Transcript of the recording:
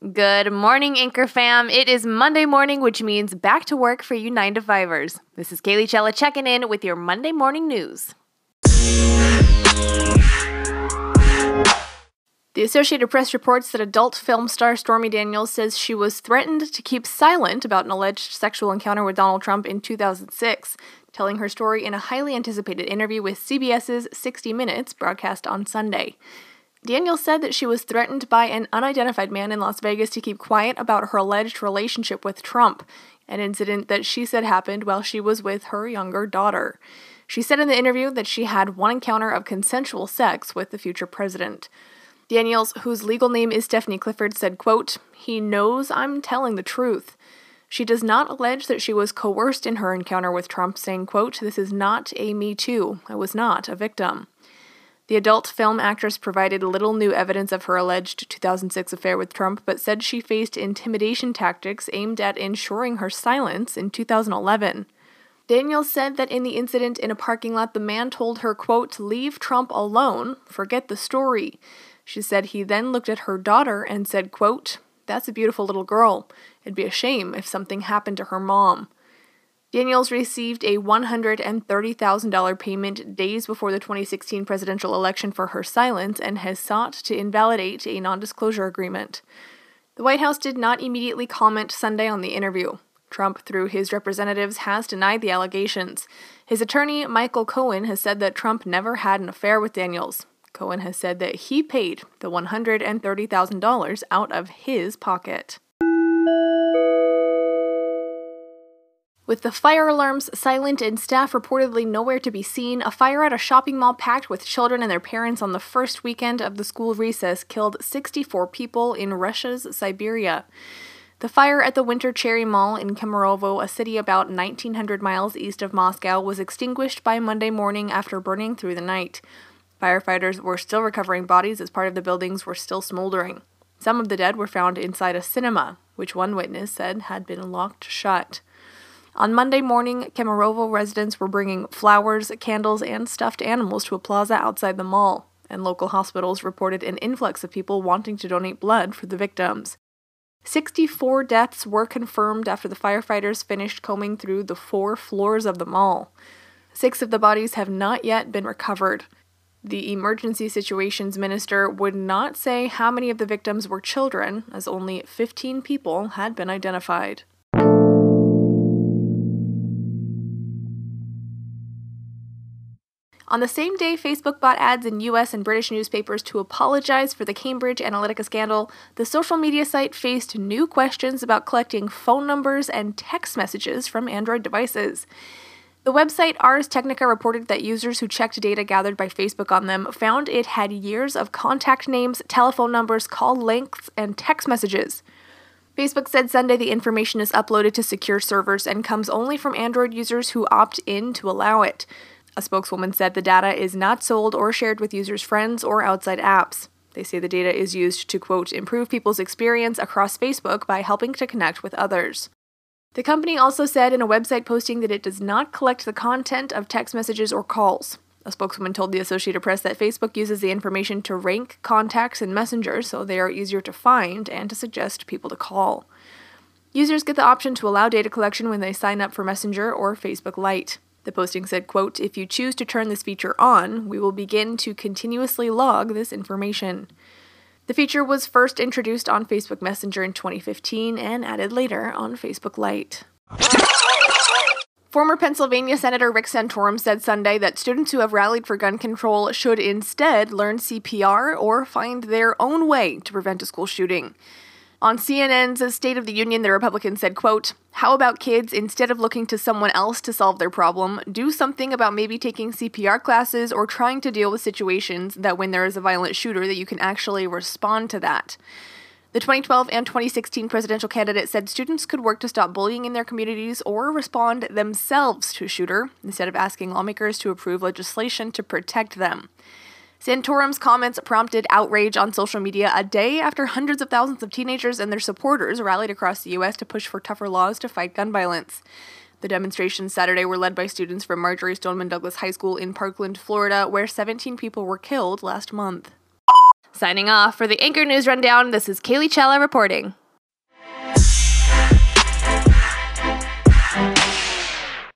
Good morning, Anchor fam. It is Monday morning, which means back to work for you 9 to 5ers. This is Kaylee Chella checking in with your Monday morning news. The Associated Press reports that adult film star Stormy Daniels says she was threatened to keep silent about an alleged sexual encounter with Donald Trump in 2006, telling her story in a highly anticipated interview with CBS's 60 Minutes, broadcast on Sunday. Daniels said that she was threatened by an unidentified man in Las Vegas to keep quiet about her alleged relationship with Trump, an incident that she said happened while she was with her younger daughter. She said in the interview that she had one encounter of consensual sex with the future president. Daniels, whose legal name is Stephanie Clifford, said, quote, He knows I'm telling the truth. She does not allege that she was coerced in her encounter with Trump, saying, quote, This is not a Me Too. I was not a victim. The adult film actress provided little new evidence of her alleged 2006 affair with Trump, but said she faced intimidation tactics aimed at ensuring her silence in 2011. Daniels said that in the incident in a parking lot, the man told her, quote, leave Trump alone, forget the story. She said he then looked at her daughter and said, quote, that's a beautiful little girl. It'd be a shame if something happened to her mom. Daniels received a $130,000 payment days before the 2016 presidential election for her silence and has sought to invalidate a non disclosure agreement. The White House did not immediately comment Sunday on the interview. Trump, through his representatives, has denied the allegations. His attorney, Michael Cohen, has said that Trump never had an affair with Daniels. Cohen has said that he paid the $130,000 out of his pocket. With the fire alarms silent and staff reportedly nowhere to be seen, a fire at a shopping mall packed with children and their parents on the first weekend of the school recess killed 64 people in Russia's Siberia. The fire at the Winter Cherry Mall in Kemerovo, a city about 1900 miles east of Moscow, was extinguished by Monday morning after burning through the night. Firefighters were still recovering bodies as part of the buildings were still smoldering. Some of the dead were found inside a cinema, which one witness said had been locked shut. On Monday morning, Kemerovo residents were bringing flowers, candles, and stuffed animals to a plaza outside the mall, and local hospitals reported an influx of people wanting to donate blood for the victims. 64 deaths were confirmed after the firefighters finished combing through the four floors of the mall. Six of the bodies have not yet been recovered. The Emergency Situations Minister would not say how many of the victims were children, as only 15 people had been identified. On the same day Facebook bought ads in US and British newspapers to apologize for the Cambridge Analytica scandal, the social media site faced new questions about collecting phone numbers and text messages from Android devices. The website Ars Technica reported that users who checked data gathered by Facebook on them found it had years of contact names, telephone numbers, call lengths, and text messages. Facebook said Sunday the information is uploaded to secure servers and comes only from Android users who opt in to allow it. A spokeswoman said the data is not sold or shared with users' friends or outside apps. They say the data is used to, quote, improve people's experience across Facebook by helping to connect with others. The company also said in a website posting that it does not collect the content of text messages or calls. A spokeswoman told the Associated Press that Facebook uses the information to rank contacts in Messenger so they are easier to find and to suggest people to call. Users get the option to allow data collection when they sign up for Messenger or Facebook Lite. The posting said, quote, If you choose to turn this feature on, we will begin to continuously log this information. The feature was first introduced on Facebook Messenger in 2015 and added later on Facebook Lite. Former Pennsylvania Senator Rick Santorum said Sunday that students who have rallied for gun control should instead learn CPR or find their own way to prevent a school shooting. On CNN's State of the Union, the Republican said, quote, How about kids, instead of looking to someone else to solve their problem, do something about maybe taking CPR classes or trying to deal with situations that when there is a violent shooter that you can actually respond to that. The 2012 and 2016 presidential candidate said students could work to stop bullying in their communities or respond themselves to a shooter instead of asking lawmakers to approve legislation to protect them. Santorum's comments prompted outrage on social media a day after hundreds of thousands of teenagers and their supporters rallied across the U.S. to push for tougher laws to fight gun violence. The demonstrations Saturday were led by students from Marjory Stoneman Douglas High School in Parkland, Florida, where 17 people were killed last month. Signing off for the Anchor News Rundown, this is Kaylee Chella reporting.